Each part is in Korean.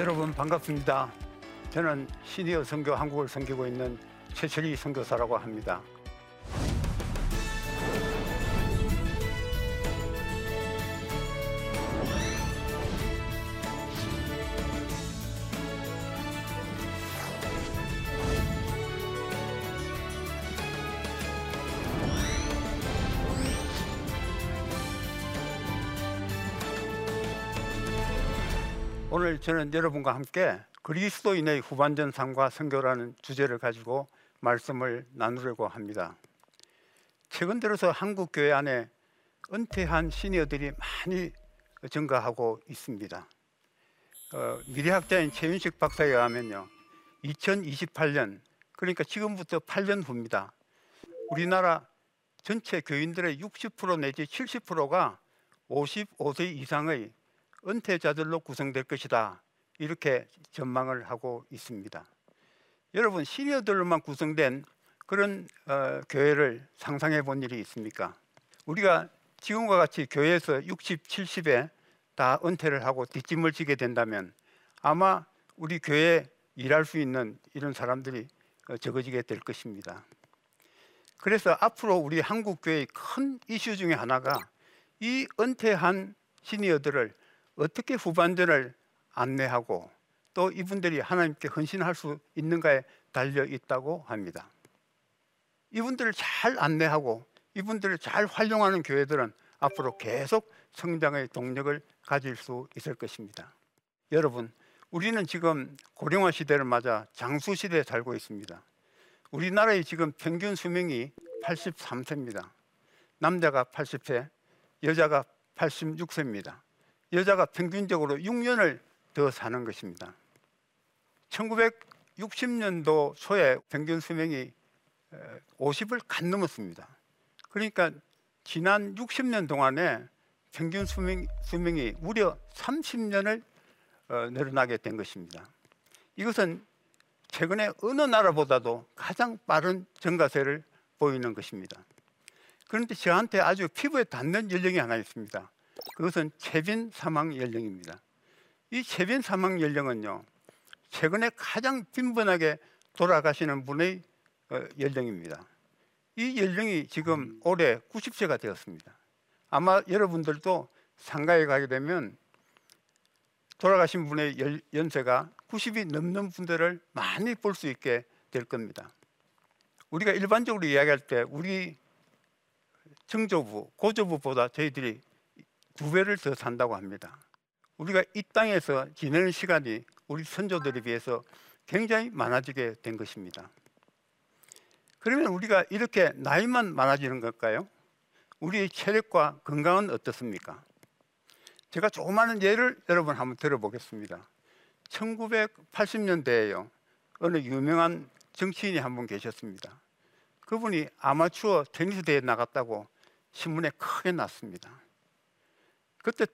여러분 반갑습니다. 저는 시니어 선교 한국을 섬기고 있는 최철희 선교사라고 합니다. 오늘 저는 여러분과 함께 그리스도인의 후반전 삶과 선교라는 주제를 가지고 말씀을 나누려고 합니다. 최근 들어서 한국 교회 안에 은퇴한 시니어들이 많이 증가하고 있습니다. 어, 미래학자인 최윤식 박사에 의하면요, 2028년 그러니까 지금부터 8년 후입니다. 우리나라 전체 교인들의 60% 내지 70%가 55세 이상의 은퇴자들로 구성될 것이다. 이렇게 전망을 하고 있습니다. 여러분 시니어들로만 구성된 그런 어, 교회를 상상해 본 일이 있습니까? 우리가 지금과 같이 교회에서 60, 70에 다 은퇴를 하고 뒷짐을 지게 된다면 아마 우리 교회에 일할 수 있는 이런 사람들이 어, 적어지게 될 것입니다. 그래서 앞으로 우리 한국 교회의 큰 이슈 중에 하나가 이 은퇴한 시니어들을 어떻게 후반전을 안내하고 또 이분들이 하나님께 헌신할 수 있는가에 달려 있다고 합니다. 이분들을 잘 안내하고 이분들을 잘 활용하는 교회들은 앞으로 계속 성장의 동력을 가질 수 있을 것입니다. 여러분, 우리는 지금 고령화 시대를 맞아 장수 시대에 살고 있습니다. 우리나라의 지금 평균 수명이 83세입니다. 남자가 80세, 여자가 86세입니다. 여자가 평균적으로 6년을 더 사는 것입니다. 1960년도 초에 평균 수명이 50을 간 넘었습니다. 그러니까 지난 60년 동안에 평균 수명, 수명이 무려 30년을 어, 늘어나게 된 것입니다. 이것은 최근에 어느 나라보다도 가장 빠른 증가세를 보이는 것입니다. 그런데 저한테 아주 피부에 닿는 연령이 하나 있습니다. 그것은 채빈 사망 연령입니다. 이 채빈 사망 연령은요, 최근에 가장 빈번하게 돌아가시는 분의 어, 연령입니다. 이 연령이 지금 올해 90세가 되었습니다. 아마 여러분들도 상가에 가게 되면 돌아가신 분의 연세가 90이 넘는 분들을 많이 볼 수 있게 될 겁니다. 우리가 일반적으로 이야기할 때 우리 정조부, 고조부보다 저희들이 두 배를 더 산다고 합니다. 우리가 이 땅에서 지내는 시간이 우리 선조들에 비해서 굉장히 많아지게 된 것입니다. 그러면 우리가 이렇게 나이만 많아지는 걸까요? 우리의 체력과 건강은 어떻습니까? 제가 조그마한 예를 여러분 한번 들어보겠습니다. 1980년대에요. 어느 유명한 정치인이 한 분 계셨습니다. 그분이 아마추어 테니스 대회에 나갔다고 신문에 크게 났습니다. 그때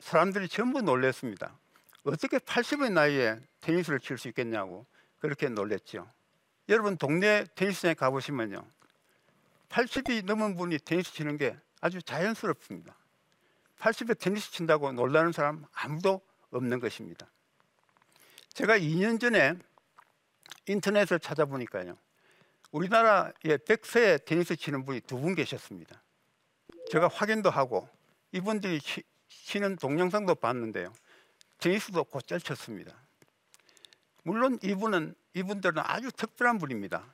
사람들이 전부 놀랐습니다. 어떻게 80의 나이에 테니스를 칠 수 있겠냐고 그렇게 놀랬죠. 여러분 동네 테니스장에 가보시면요. 80이 넘은 분이 테니스 치는 게 아주 자연스럽습니다. 80에 테니스 친다고 놀라는 사람 아무도 없는 것입니다. 제가 2년 전에 인터넷을 찾아보니까요. 우리나라에 100세에 테니스 치는 분이 두 분 계셨습니다. 제가 확인도 하고 이분들이 치 는 동영상도 봤는데요. 테니스도 곧잘 쳤습니다. 물론 이분은 이분들은 아주 특별한 분입니다.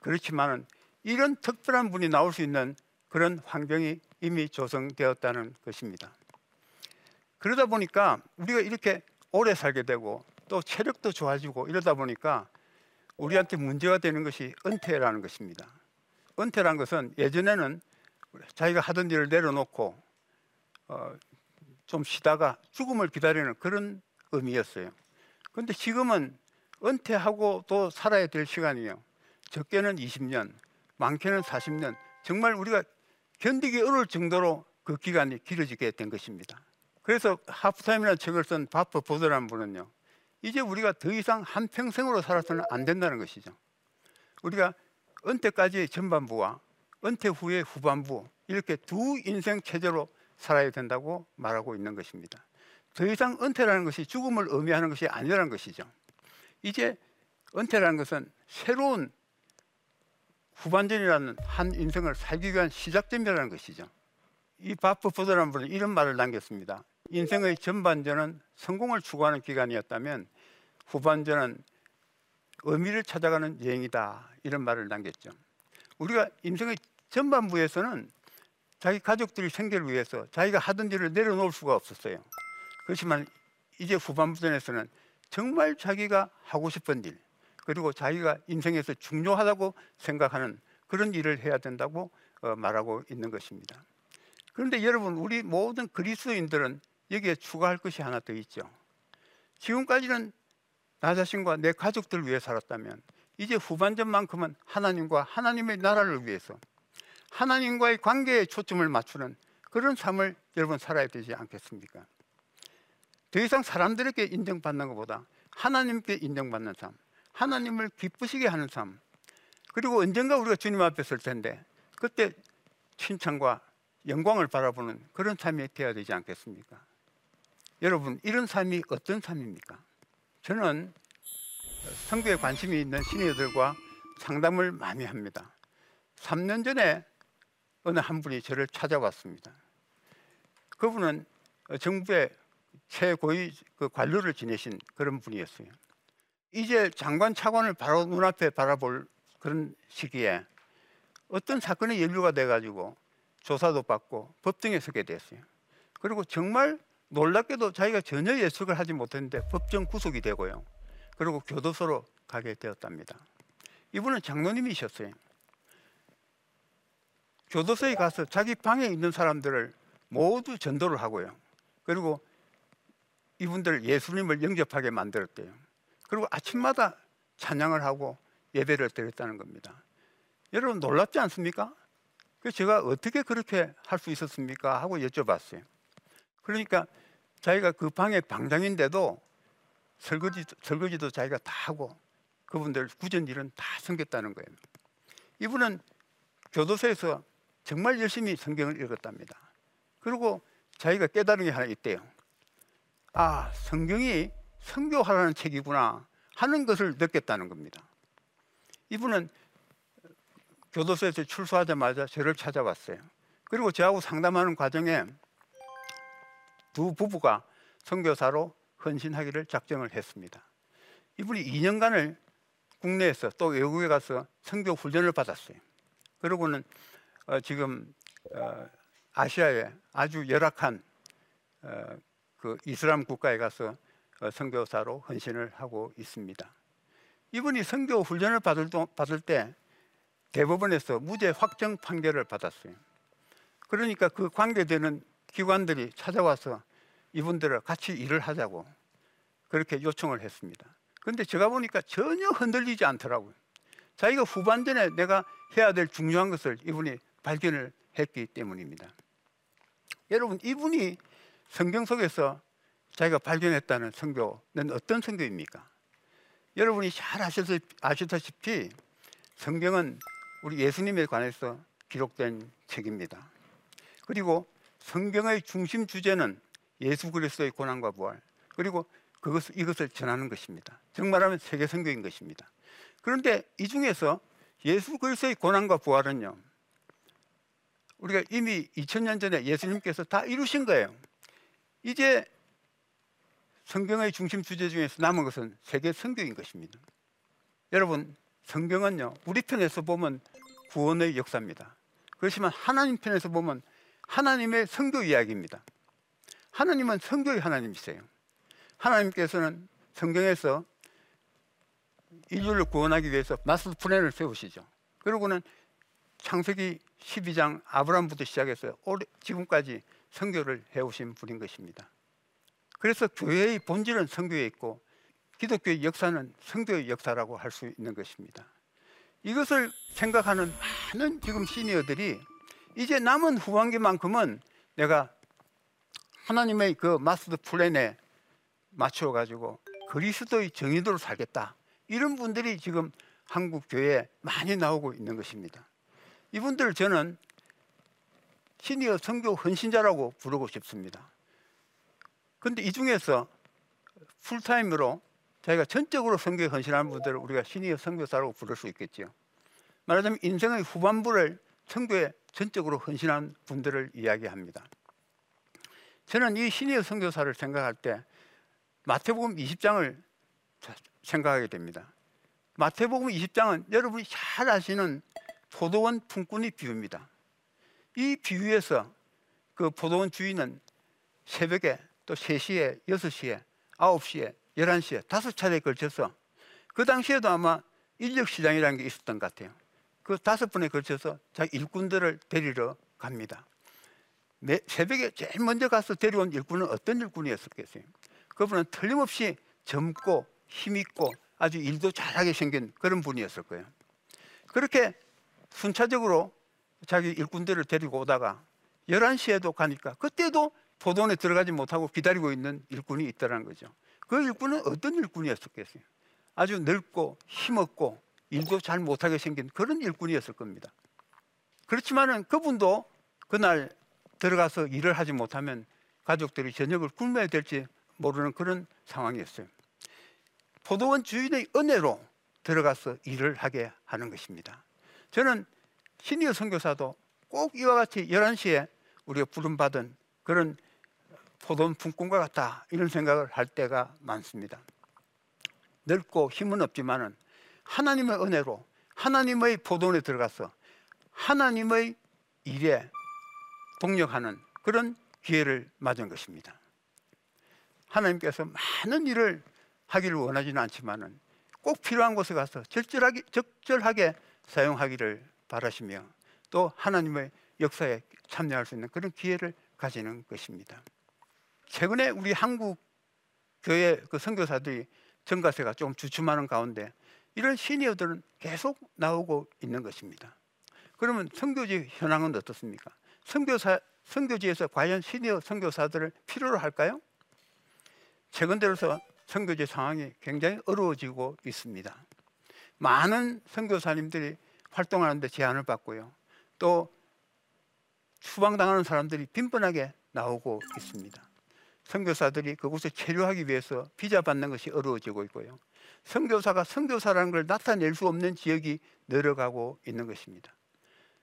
그렇지만은 이런 특별한 분이 나올 수 있는 그런 환경이 이미 조성되었다는 것입니다. 그러다 보니까 우리가 이렇게 오래 살게 되고 또 체력도 좋아지고 이러다 보니까 우리한테 문제가 되는 것이 은퇴라는 것입니다. 은퇴란 것은 예전에는 자기가 하던 일을 내려놓고 어, 좀 쉬다가 죽음을 기다리는 그런 의미였어요. 그런데 지금은 은퇴하고 또 살아야 될 시간이요. 적게는 20년, 많게는 40년. 정말 우리가 견디기 어려울 정도로 그 기간이 길어지게 된 것입니다. 그래서 하프타임이라는 책을 쓴 바프 보드라는 분은요. 이제 우리가 더 이상 한평생으로 살아서는 안 된다는 것이죠. 우리가 은퇴까지의 전반부와 은퇴 후의 후반부 이렇게 두 인생 체제로 살아야 된다고 말하고 있는 것입니다. 더 이상 은퇴라는 것이 죽음을 의미하는 것이 아니라는 것이죠. 이제 은퇴라는 것은 새로운 후반전이라는 한 인생을 살기 위한 시작점이라는 것이죠. 이 바프 포드라는 분은 이런 말을 남겼습니다. 인생의 전반전은 성공을 추구하는 기간이었다면 후반전은 의미를 찾아가는 여행이다 이런 말을 남겼죠. 우리가 인생의 전반부에서는 자기 가족들이 생계를 위해서 자기가 하던 일을 내려놓을 수가 없었어요. 그렇지만 이제 후반부전에서는 정말 자기가 하고 싶은 일 그리고 자기가 인생에서 중요하다고 생각하는 그런 일을 해야 된다고 어, 말하고 있는 것입니다. 그런데 여러분 우리 모든 그리스도인들은 여기에 추가할 것이 하나 더 있죠. 지금까지는 나 자신과 내 가족들을 위해 살았다면 이제 후반전만큼은 하나님과 하나님의 나라를 위해서 하나님과의 관계에 초점을 맞추는 그런 삶을 여러분 살아야 되지 않겠습니까? 더 이상 사람들에게 인정받는 것보다 하나님께 인정받는 삶, 하나님을 기쁘시게 하는 삶, 그리고 언젠가 우리가 주님 앞에 설 텐데 그때 칭찬과 영광을 바라보는 그런 삶이 되어야 되지 않겠습니까? 여러분, 이런 삶이 어떤 삶입니까? 저는 성교에 관심이 있는 시니어들과 상담을 많이 합니다. 3년 전에 어느 한 분이 저를 찾아왔습니다. 그분은 정부의 최고위 그 관료를 지내신 그런 분이었어요. 이제 장관 차관을 바로 눈앞에 바라볼 그런 시기에 어떤 사건이 연루가 돼가지고 조사도 받고 법정에 서게 됐어요. 그리고 정말 놀랍게도 자기가 전혀 예측을 하지 못했는데 법정 구속이 되고요. 그리고 교도소로 가게 되었답니다. 이분은 장로님이셨어요. 교도소에 가서 자기 방에 있는 사람들을 모두 전도를 하고요. 그리고 이분들 예수님을 영접하게 만들었대요. 그리고 아침마다 찬양을 하고 예배를 드렸다는 겁니다. 여러분 놀랍지 않습니까? 그 제가 어떻게 그렇게 할 수 있었습니까? 하고 여쭤봤어요. 그러니까 자기가 그 방의 방장인데도 설거지, 설거지도 자기가 다 하고 그분들 구전 일은 다 섬겼다는 거예요. 이분은 교도소에서 정말 열심히 성경을 읽었답니다. 그리고 자기가 깨달은 게 하나 있대요. 아, 성경이 성교하라는 책이구나 하는 것을 느꼈다는 겁니다. 이분은 교도소에서 출소하자마자 저를 찾아왔어요. 그리고 저하고 상담하는 과정에 두 부부가 선교사로 헌신하기를 작정을 했습니다. 이분이 2년간을 국내에서 또 외국에 가서 선교 훈련을 받았어요. 그러고는 어, 지금 어, 아시아의 아주 열악한 어, 그 이슬람 국가에 가서 어, 선교사로 헌신을 하고 있습니다. 이분이 선교 훈련을 받을 때 대법원에서 무죄 확정 판결을 받았어요. 그러니까 그 관계되는 기관들이 찾아와서 이분들을 같이 일을 하자고 그렇게 요청을 했습니다. 그런데 제가 보니까 전혀 흔들리지 않더라고요. 자기가 후반전에 내가 해야 될 중요한 것을 이분이 발견을 했기 때문입니다. 여러분, 이분이 성경 속에서 자기가 발견했다는 성교는 어떤 성교입니까? 여러분이 잘 아시다시피 성경은 우리 예수님에 관해서 기록된 책입니다. 그리고 성경의 중심 주제는 예수 그리스도의 고난과 부활 그리고 그것 이것을 전하는 것입니다. 정말하면 세계 선교인 것입니다. 그런데 이 중에서 예수 그리스도의 고난과 부활은요. 우리가 이미 2000년 전에 예수님께서 다 이루신 거예요. 이제 성경의 중심 주제 중에서 남은 것은 세계 선교인 것입니다. 여러분, 성경은요, 우리 편에서 보면 구원의 역사입니다. 그렇지만 하나님 편에서 보면 하나님의 선교 이야기입니다. 하나님은 선교의 하나님이세요. 하나님께서는 성경에서 인류를 구원하기 위해서 마스터 플랜을 세우시죠. 그리고는 창세기 12장 아브라함부터 시작해서 지금까지 선교를 해오신 분인 것입니다. 그래서 교회의 본질은 선교에 있고 기독교의 역사는 성도의 역사라고 할 수 있는 것입니다. 이것을 생각하는 많은 지금 시니어들이 이제 남은 후반기만큼은 내가 하나님의 그 마스터 플랜에 맞춰 가지고 그리스도의 정의도로 살겠다. 이런 분들이 지금 한국 교회에 많이 나오고 있는 것입니다. 이분들 저는 시니어 선교 헌신자라고 부르고 싶습니다. 근데 이 중에서 풀타임으로 자기가 전적으로 선교에 헌신하는 분들을 우리가 신의 선교사라고 부를 수 있겠지요. 말하자면 인생의 후반부를 선교에 전적으로 헌신한 분들을 이야기합니다. 저는 이 신의 선교사를 생각할 때 마태복음 20장을 생각하게 됩니다. 마태복음 20장은 여러분이 잘 아시는 포도원 품꾼이 비유입니다. 이 비유에서 그 포도원 주인은 새벽에 또 3시에, 6시에, 9시에, 11시에 다섯 차례에 걸쳐서 그 당시에도 아마 인력 시장이라는 게 있었던 것 같아요. 그 다섯 번에 걸쳐서 자기 일꾼들을 데리러 갑니다. 매, 새벽에 제일 먼저 가서 데려온 일꾼은 어떤 일꾼이었었겠어요? 그분은 틀림없이 젊고 힘있고 아주 일도 잘하게 생긴 그런 분이었을 거예요. 그렇게 순차적으로 자기 일꾼들을 데리고 오다가 11시에도 가니까 그때도 포도원에 들어가지 못하고 기다리고 있는 일꾼이 있다는 거죠. 그 일꾼은 어떤 일꾼이었었겠어요? 아주 늙고 힘없고 일도 잘 못하게 생긴 그런 일꾼이었을 겁니다. 그렇지만은 그분도 그날 들어가서 일을 하지 못하면 가족들이 저녁을 굶어야 될지 모르는 그런 상황이었어요. 포도원 주인의 은혜로 들어가서 일을 하게 하는 것입니다. 저는 신이어 선교사도 꼭 이와 같이 11시에 우리가 부름받은 그런 포도원 품꾼과 같다 이런 생각을 할 때가 많습니다. 늙고 힘은 없지만은 하나님의 은혜로 하나님의 포도원에 들어가서 하나님의 일에 동력하는 그런 기회를 맞은 것입니다. 하나님께서 많은 일을 하기를 원하지는 않지만은 꼭 필요한 곳에 가서 적절하게, 적절하게 사용하기를 바라시며 또 하나님의 역사에 참여할 수 있는 그런 기회를 가지는 것입니다. 최근에 우리 한국 교회 그 선교사들이 전가세가 좀 주춤하는 가운데 이런 시니어들은 계속 나오고 있는 것입니다. 그러면 선교지 현황은 어떻습니까? 선교사 선교지에서 과연 시니어 선교사들을 필요로 할까요? 최근 들어서 선교지 상황이 굉장히 어려워지고 있습니다. 많은 선교사님들이 활동하는데 제한을 받고요. 또 추방당하는 사람들이 빈번하게 나오고 있습니다. 선교사들이 그곳에 체류하기 위해서 비자 받는 것이 어려워지고 있고요. 선교사가 선교사라는 걸 나타낼 수 없는 지역이 늘어가고 있는 것입니다.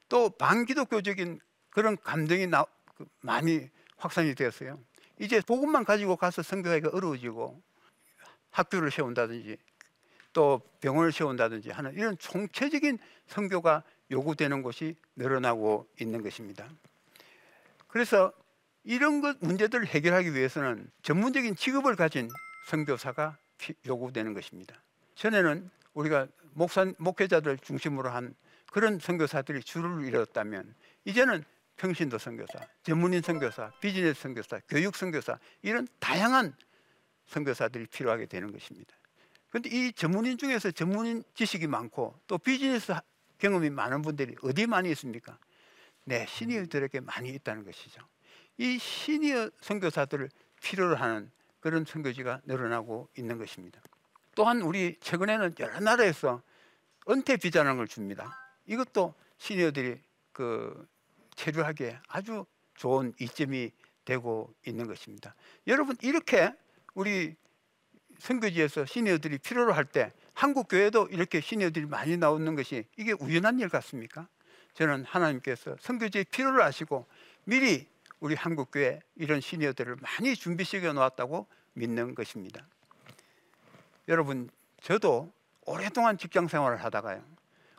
또 반기독교적인 그런 감정이 나, 그 많이 확산이 되었어요. 이제 복음만 가지고 가서 선교하기가 어려워지고 학교를 세운다든지 또 병원을 세운다든지 하는 이런 총체적인 선교가 요구되는 곳이 늘어나고 있는 것입니다. 그래서 이런 것 문제들을 해결하기 위해서는 전문적인 직업을 가진 선교사가 요구되는 것입니다. 전에는 우리가 목사 목회자들 중심으로 한 그런 선교사들이 줄을 이뤘다면 이제는 평신도 선교사, 전문인 선교사, 비즈니스 선교사, 교육 선교사 이런 다양한 선교사들이 필요하게 되는 것입니다. 그런데 이 전문인 중에서 전문인 지식이 많고 또 비즈니스 경험이 많은 분들이 어디 많이 있습니까? 네, 시니어들에게 많이 있다는 것이죠. 이 시니어 선교사들을 필요로 하는 그런 선교지가 늘어나고 있는 것입니다. 또한 우리 최근에는 여러 나라에서 은퇴 비자라는 걸 줍니다. 이것도 시니어들이 그 체류하기에 아주 좋은 이점이 되고 있는 것입니다. 여러분 이렇게 우리 선교지에서 시니어들이 필요로 할 때 한국 교회도 이렇게 시니어들이 많이 나오는 것이 이게 우연한 일 같습니까? 저는 하나님께서 선교지의 필요를 아시고 미리 우리 한국 교회 이런 시니어들을 많이 준비시켜 놓았다고 믿는 것입니다. 여러분 저도 오랫동안 직장 생활을 하다가요.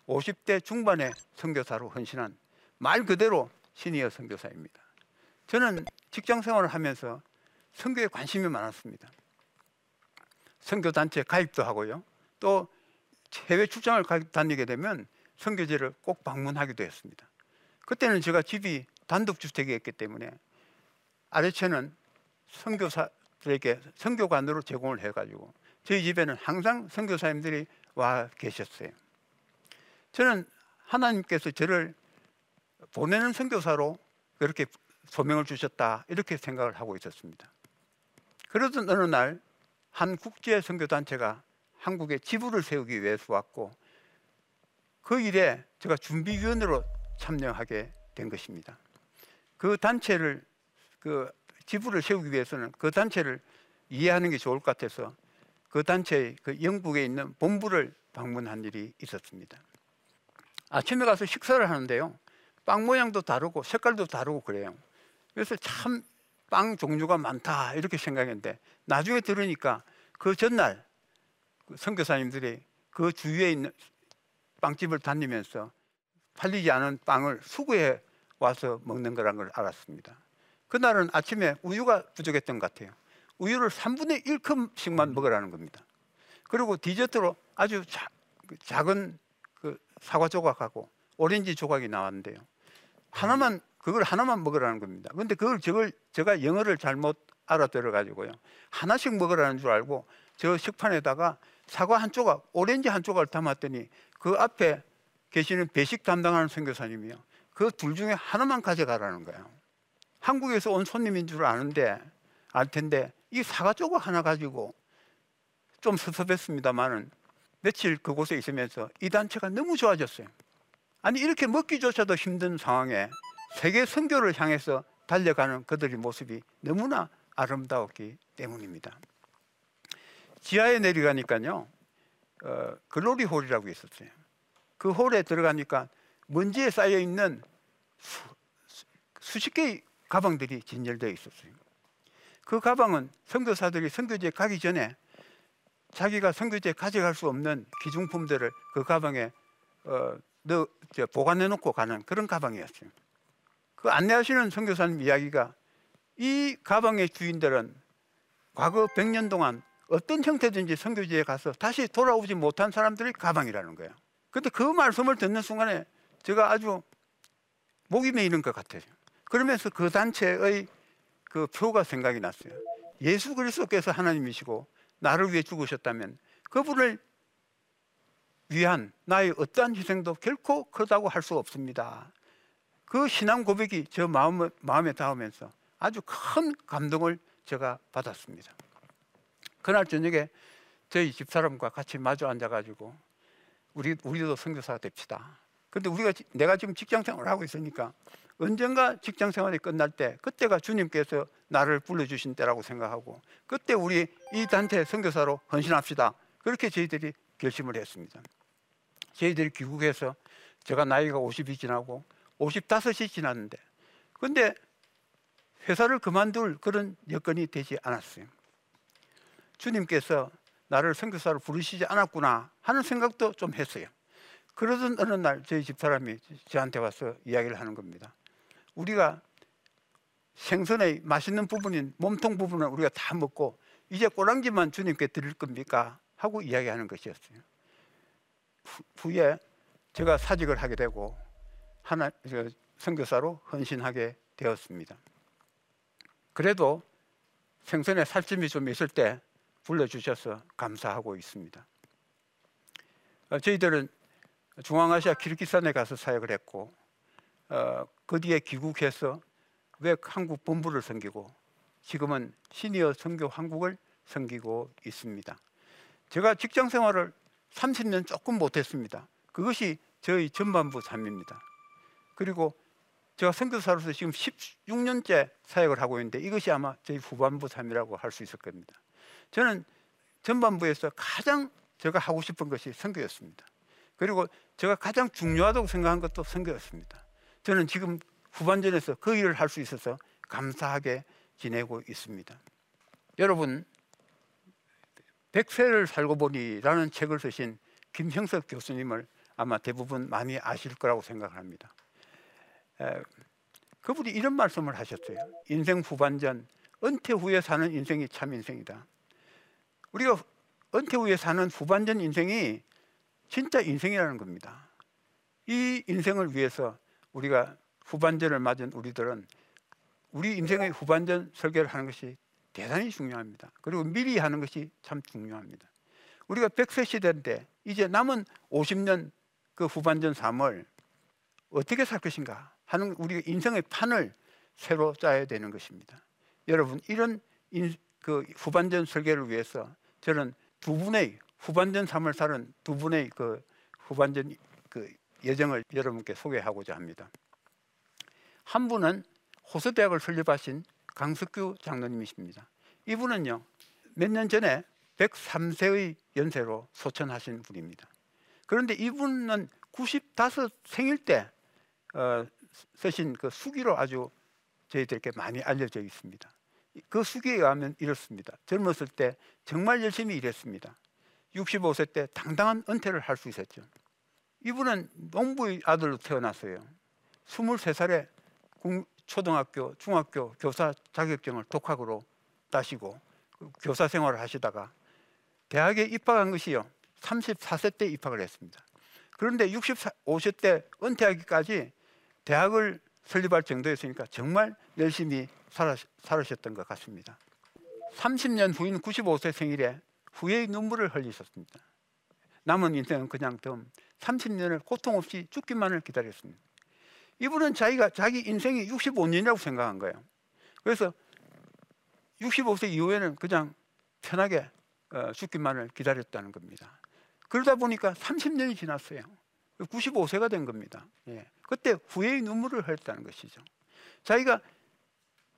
50대 중반에 선교사로 헌신한 말 그대로 시니어 선교사입니다. 저는 직장 생활을 하면서 선교에 관심이 많았습니다. 선교 단체 가입도 하고요. 또 해외 출장을 다니게 되면 선교제를 꼭 방문하기도 했습니다. 그때는 제가 집이 단독 주택이었기 때문에 아래층은 선교사들에게 선교관으로 제공을 해가지고 저희 집에는 항상 선교사님들이 와 계셨어요. 저는 하나님께서 저를 보내는 선교사로 그렇게 소명을 주셨다 이렇게 생각을 하고 있었습니다. 그러던 어느 날 한 국제 선교 단체가 한국에 지부를 세우기 위해서 왔고 그 일에 제가 준비위원으로 참여하게 된 것입니다. 그 단체를 그 지부를 세우기 위해서는 그 단체를 이해하는 게 좋을 것 같아서 그 단체의 그 영국에 있는 본부를 방문한 일이 있었습니다. 아침에 가서 식사를 하는데요. 빵 모양도 다르고 색깔도 다르고 그래요. 그래서 참 빵 종류가 많다 이렇게 생각했는데 나중에 들으니까 그 전날 그 선교사님들이 그 주위에 있는 빵집을 다니면서 팔리지 않은 빵을 수거해 와서 먹는 거란 걸 알았습니다. 그날은 아침에 우유가 부족했던 것 같아요. 우유를 3분의 1컵씩만 먹으라는 겁니다. 그리고 디저트로 아주 자, 그 작은 그 사과 조각하고 오렌지 조각이 나왔는데요. 하나만 그걸 하나만 먹으라는 겁니다. 근데 그걸 저걸 제가 영어를 잘못 알아들어 가지고요. 하나씩 먹으라는 줄 알고 저 식판에다가 사과 한 조각, 오렌지 한 조각을 담았더니 그 앞에 계시는 배식 담당하는 선교사님이요. 그 둘 중에 하나만 가져가라는 거예요. 한국에서 온 손님인 줄 아는데 알 텐데 이 사과 조각 하나 가지고 좀 섭섭했습니다만은 며칠 그곳에 있으면서 이 단체가 너무 좋아졌어요. 아니 이렇게 먹기조차도 힘든 상황에 세계 선교를 향해서 달려가는 그들의 모습이 너무나 아름다웠기 때문입니다. 지하에 내려가니까요, 어, 글로리 홀이라고 있었어요. 그 홀에 들어가니까 먼지에 쌓여 있는 수, 십 개의 가방들이 진열되어 있었어요. 그 가방은 선교사들이 선교지에 가기 전에 자기가 선교지에 가져갈 수 없는 기중품들을 그 가방에 어, 넣, 보관해 놓고 가는 그런 가방이었어요. 그 안내하시는 선교사님 이야기가 이 가방의 주인들은 과거 100년 동안 어떤 형태든지 선교지에 가서 다시 돌아오지 못한 사람들의 가방이라는 거예요. 근데 그 말씀을 듣는 순간에 제가 아주 목이 메이는 것 같아요. 그러면서 그 단체의 그 표가 생각이 났어요. 예수 그리스도께서 하나님이시고 나를 위해 죽으셨다면 그분을 위한 나의 어떠한 희생도 결코 크다고 할 수 없습니다. 그 신앙 고백이 저 마음, 마음에 닿으면서 아주 큰 감동을 제가 받았습니다. 그날 저녁에 저희 집사람과 같이 마주 앉아가지고 우리, 우리도 선교사가 됩시다. 근데 우리가 내가 지금 직장 생활을 하고 있으니까 언젠가 직장 생활이 끝날 때 그때가 주님께서 나를 불러주신 때라고 생각하고 그때 우리 이 단체 선교사로 헌신합시다. 그렇게 저희들이 결심을 했습니다. 저희들이 귀국해서 제가 나이가 50이 지나고 55이 지났는데 근데 회사를 그만둘 그런 여건이 되지 않았어요. 주님께서 나를 선교사로 부르시지 않았구나 하는 생각도 좀 했어요. 그러던 어느 날 저희 집사람이 저한테 와서 이야기를 하는 겁니다. 우리가 생선의 맛있는 부분인 몸통 부분은 우리가 다 먹고 이제 꼬랑지만 주님께 드릴 겁니까? 하고 이야기하는 것이었어요. 후에 제가 사직을 하게 되고 하나 선교사로 헌신하게 되었습니다. 그래도 생선에 살점이 좀 있을 때 불러주셔서 감사하고 있습니다. 어, 저희들은 중앙아시아 키르기스탄에 가서 사역을 했고 어, 그 뒤에 귀국해서 왜 한국 본부를 섬기고 지금은 시니어 선교 한국을 섬기고 있습니다. 제가 직장 생활을 30년 조금 못했습니다. 그것이 저희 전반부 삶입니다. 그리고 제가 선교사로서 지금 16년째 사역을 하고 있는데 이것이 아마 저희 후반부 삶이라고 할 수 있을 겁니다. 저는 전반부에서 가장 제가 하고 싶은 것이 선교였습니다. 그리고 제가 가장 중요하다고 생각한 것도 선교였습니다. 저는 지금 후반전에서 그 일을 할 수 있어서 감사하게 지내고 있습니다. 여러분, 백세를 살고 보니라는 책을 쓰신 김형석 교수님을 아마 대부분 많이 아실 거라고 생각합니다. 에, 그분이 이런 말씀을 하셨어요. 인생 후반전, 은퇴 후에 사는 인생이 참 인생이다. 우리가 은퇴 후에 사는 후반전 인생이 진짜 인생이라는 겁니다. 이 인생을 위해서 우리가 후반전을 맞은 우리들은 우리 인생의 후반전 설계를 하는 것이 대단히 중요합니다. 그리고 미리 하는 것이 참 중요합니다. 우리가 100세 시대인데 이제 남은 50년 그 후반전 삶을 어떻게 살 것인가 하는 우리 인생의 판을 새로 짜야 되는 것입니다. 여러분 이런 인, 그 후반전 설계를 위해서 저는 두 분의 후반전 삶을 사는 두 분의 그 후반전 그 예정을 여러분께 소개하고자 합니다. 한 분은 호서대학을 설립하신 강석규 장로님이십니다. 이분은요 몇 년 전에 103세의 연세로 소천하신 분입니다. 그런데 이분은 95 생일 때 어, 쓰신 그 수기로 아주 저희들에게 많이 알려져 있습니다. 그 수기에 의하면 이렇습니다. 젊었을 때 정말 열심히 일했습니다. 65세 때 당당한 은퇴를 할 수 있었죠. 이분은 농부의 아들로 태어났어요. 23살에 초등학교, 중학교 교사 자격증을 독학으로 따시고 교사 생활을 하시다가 대학에 입학한 것이요. 34세 때 입학을 했습니다. 그런데 65세 때 은퇴하기까지 대학을 설립할 정도였으니까 정말 열심히 살으셨던 것 같습니다. 30년 후인 95세 생일에 후회의 눈물을 흘리셨습니다. 남은 인생은 그냥 좀 30년을 고통 없이 죽기만을 기다렸습니다. 이분은 자기가 자기 인생이 65년이라고 생각한 거예요. 그래서 65세 이후에는 그냥 편하게 어, 죽기만을 기다렸다는 겁니다. 그러다 보니까 30년이 지났어요. 95세가 된 겁니다. 예. 그때 후회의 눈물을 흘렸다는 것이죠. 자기가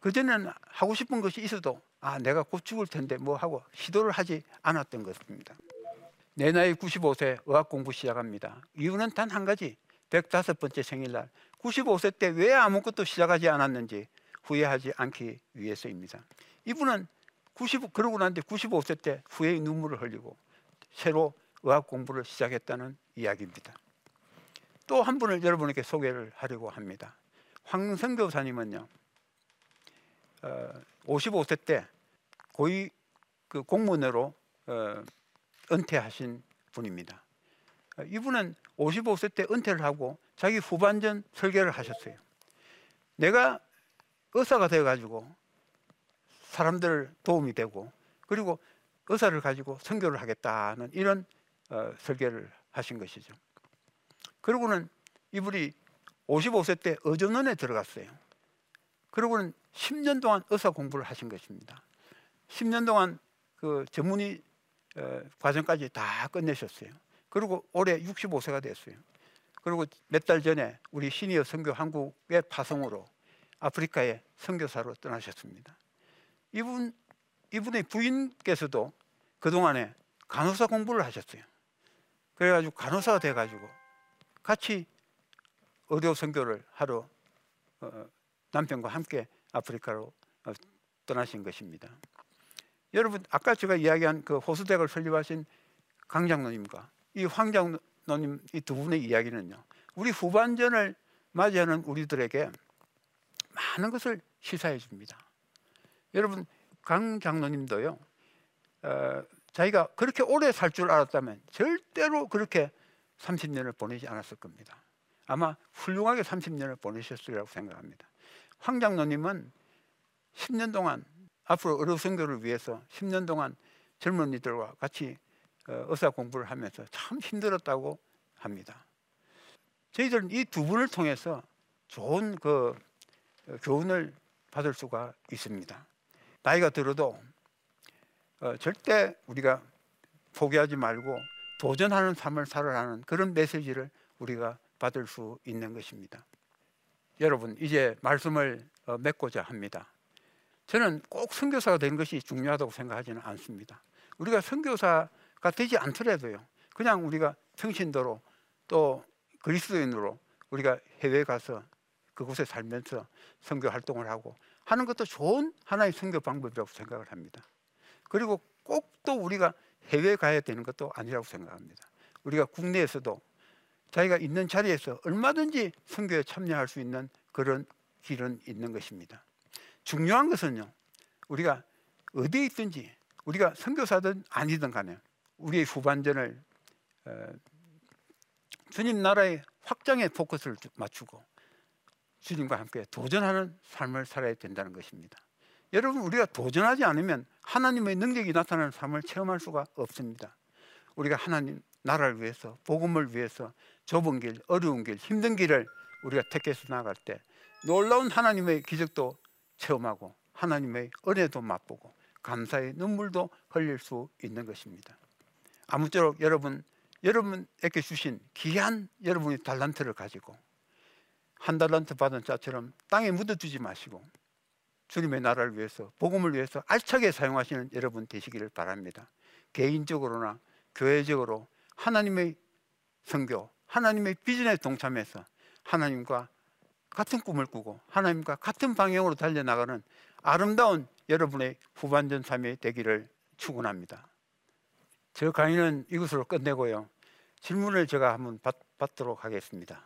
그전에는 하고 싶은 것이 있어도 아 내가 곧 죽을 텐데 뭐 하고 시도를 하지 않았던 것입니다. 내 나이 95세 의학 공부 시작합니다. 이유는 단 한 가지 105번째 생일날 95세 때 왜 아무것도 시작하지 않았는지 후회하지 않기 위해서입니다. 이분은 90 그러고 난 뒤 95세 때 후회의 눈물을 흘리고 새로 의학 공부를 시작했다는 이야기입니다. 또 한 분을 여러분에게 소개를 하려고 합니다. 황성 교사님은요, 어, 55세 때 고위 그 공무원으로 어, 은퇴하신 분입니다. 어, 이분은 55세 때 은퇴를 하고 자기 후반전 설계를 하셨어요. 내가 의사가 되어가지고 사람들 도움이 되고 그리고 의사를 가지고 선교를 하겠다는 이런 어, 설계를 하신 것이죠. 그리고는 이분이 55세 때 어전원에 들어갔어요. 그리고는 10년 동안 의사 공부를 하신 것입니다. 10년 동안 그 전문의 어, 과정까지 다 끝내셨어요. 그리고 올해 65세가 됐어요. 그리고 몇 달 전에 우리 시니어 선교 한국의 파송으로 아프리카에 선교사로 떠나셨습니다. 이분 이분의 부인께서도 그 동안에 간호사 공부를 하셨어요. 그래가지고 간호사가 돼가지고 같이 의료 선교를 하러 어, 남편과 함께 아프리카로 어, 떠나신 것입니다. 여러분 아까 제가 이야기한 그 호수대학을 설립하신 강장로님과 이 황장로님 이 두 분의 이야기는요. 우리 후반전을 맞이하는 우리들에게 많은 것을 시사해 줍니다. 여러분 강 장로님도요. 어, 자기가 그렇게 오래 살 줄 알았다면 절대로 그렇게 30년을 보내지 않았을 겁니다. 아마 훌륭하게 30년을 보내셨으리라고 생각합니다. 황 장로님은 10년 동안 앞으로 의료 선교를 위해서 10년 동안 젊은이들과 같이 어, 의사 공부를 하면서 참 힘들었다고 합니다. 저희들은 이 두 분을 통해서 좋은 그 어, 교훈을 받을 수가 있습니다. 나이가 들어도 어, 절대 우리가 포기하지 말고 도전하는 삶을 살아라는 그런 메시지를 우리가 받을 수 있는 것입니다. 여러분 이제 말씀을 어, 맺고자 합니다. 저는 꼭 선교사가 되는 것이 중요하다고 생각하지는 않습니다. 우리가 선교사가 되지 않더라도요. 그냥 우리가 평신도로 또 그리스도인으로 우리가 해외 가서 그곳에 살면서 선교 활동을 하고 하는 것도 좋은 하나의 선교 방법이라고 생각을 합니다. 그리고 꼭 또 우리가 해외 가야 되는 것도 아니라고 생각합니다. 우리가 국내에서도 자기가 있는 자리에서 얼마든지 선교에 참여할 수 있는 그런 길은 있는 것입니다. 중요한 것은요. 우리가 어디에 있든지 우리가 선교사든 아니든 간에 우리의 후반전을 어, 주님 나라의 확장에 포커스를 맞추고 주님과 함께 도전하는 삶을 살아야 된다는 것입니다. 여러분 우리가 도전하지 않으면 하나님의 능력이 나타나는 삶을 체험할 수가 없습니다. 우리가 하나님 나라를 위해서 복음을 위해서 좁은 길, 어려운 길, 힘든 길을 우리가 택해서 나갈 때 놀라운 하나님의 기적도 체험하고 하나님의 은혜도 맛보고 감사의 눈물도 흘릴 수 있는 것입니다. 아무쪼록 여러분 여러분에게 주신 귀한 여러분의 달란트를 가지고 한 달란트 받은 자처럼 땅에 묻어두지 마시고 주님의 나라를 위해서 복음을 위해서 알차게 사용하시는 여러분 되시기를 바랍니다. 개인적으로나 교회적으로 하나님의 선교, 하나님의 비전에 동참해서 하나님과 같은 꿈을 꾸고 하나님과 같은 방향으로 달려나가는 아름다운 여러분의 후반전 삶이 되기를 축원합니다. 저 강의는 이것으로 끝내고요. 질문을 제가 한번 받, 받도록 하겠습니다.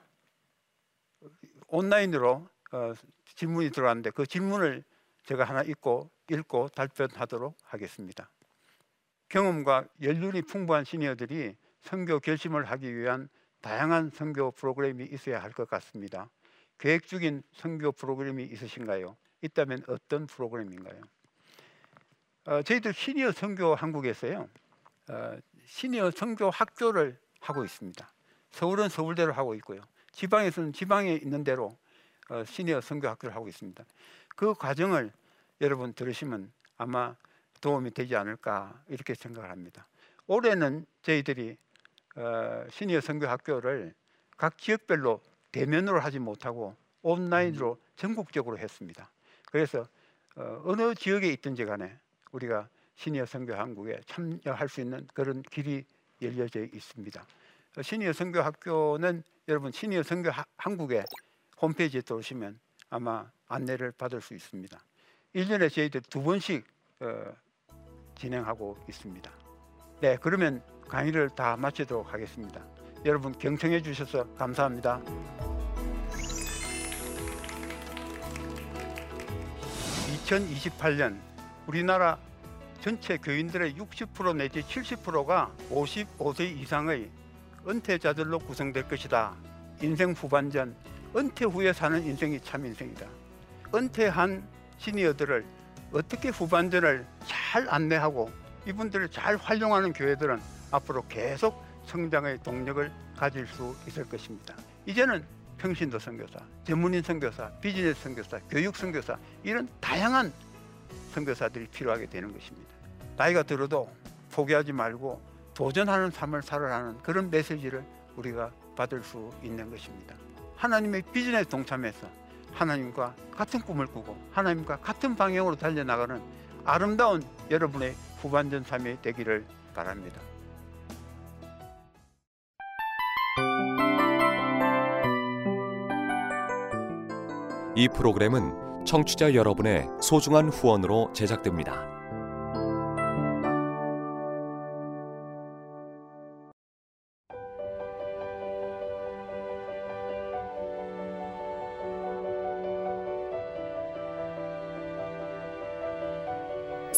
온라인으로 어, 질문이 들어왔는데 그 질문을 제가 하나 읽고 읽고 답변하도록 하겠습니다. 경험과 연륜이 풍부한 시니어들이 선교 결심을 하기 위한 다양한 선교 프로그램이 있어야 할 것 같습니다. 계획 중인 선교 프로그램이 있으신가요? 있다면 어떤 프로그램인가요? 어, 저희들 시니어 선교 한국에서요. 어, 시니어 선교 학교를 하고 있습니다. 서울은 서울대로 하고 있고요. 지방에서는 지방에 있는 대로 어, 시니어 선교 학교를 하고 있습니다. 그 과정을 여러분 들으시면 아마 도움이 되지 않을까 이렇게 생각을 합니다. 올해는 저희들이 어, 시니어 선교 학교를 각 지역별로 대면으로 하지 못하고 온라인으로 전국적으로 했습니다. 그래서 어, 어느 지역에 있든지 간에 우리가 시니어 선교 한국에 참여할 수 있는 그런 길이 열려져 있습니다. 시니어 선교 학교는 여러분 시니어 선교 한국의 홈페이지에 들어오시면 아마 안내를 받을 수 있습니다. 1년에 저희들 두 번씩 어, 진행하고 있습니다. 네, 그러면 강의를 다 마치도록 하겠습니다. 여러분 경청해 주셔서 감사합니다. 2028년 우리나라 전체 교인들의 60% 내지 70%가 55세 이상의 은퇴자들로 구성될 것이다. 인생 후반전, 은퇴 후에 사는 인생이 참 인생이다. 은퇴한 시니어들을 어떻게 후반전을 잘 안내하고 이분들을 잘 활용하는 교회들은 앞으로 계속 성장의 동력을 가질 수 있을 것입니다. 이제는 평신도 선교사, 전문인 선교사, 비즈니스 선교사, 교육 선교사 이런 다양한 선교사들이 필요하게 되는 것입니다. 나이가 들어도 포기하지 말고 도전하는 삶을 살아라는 그런 메시지를 우리가 받을 수 있는 것입니다. 하나님의 비전에 동참해서 하나님과 같은 꿈을 꾸고 하나님과 같은 방향으로 달려나가는 아름다운 여러분의 후반전 삶이 되기를 바랍니다. 이 프로그램은 청취자 여러분의 소중한 후원으로 제작됩니다.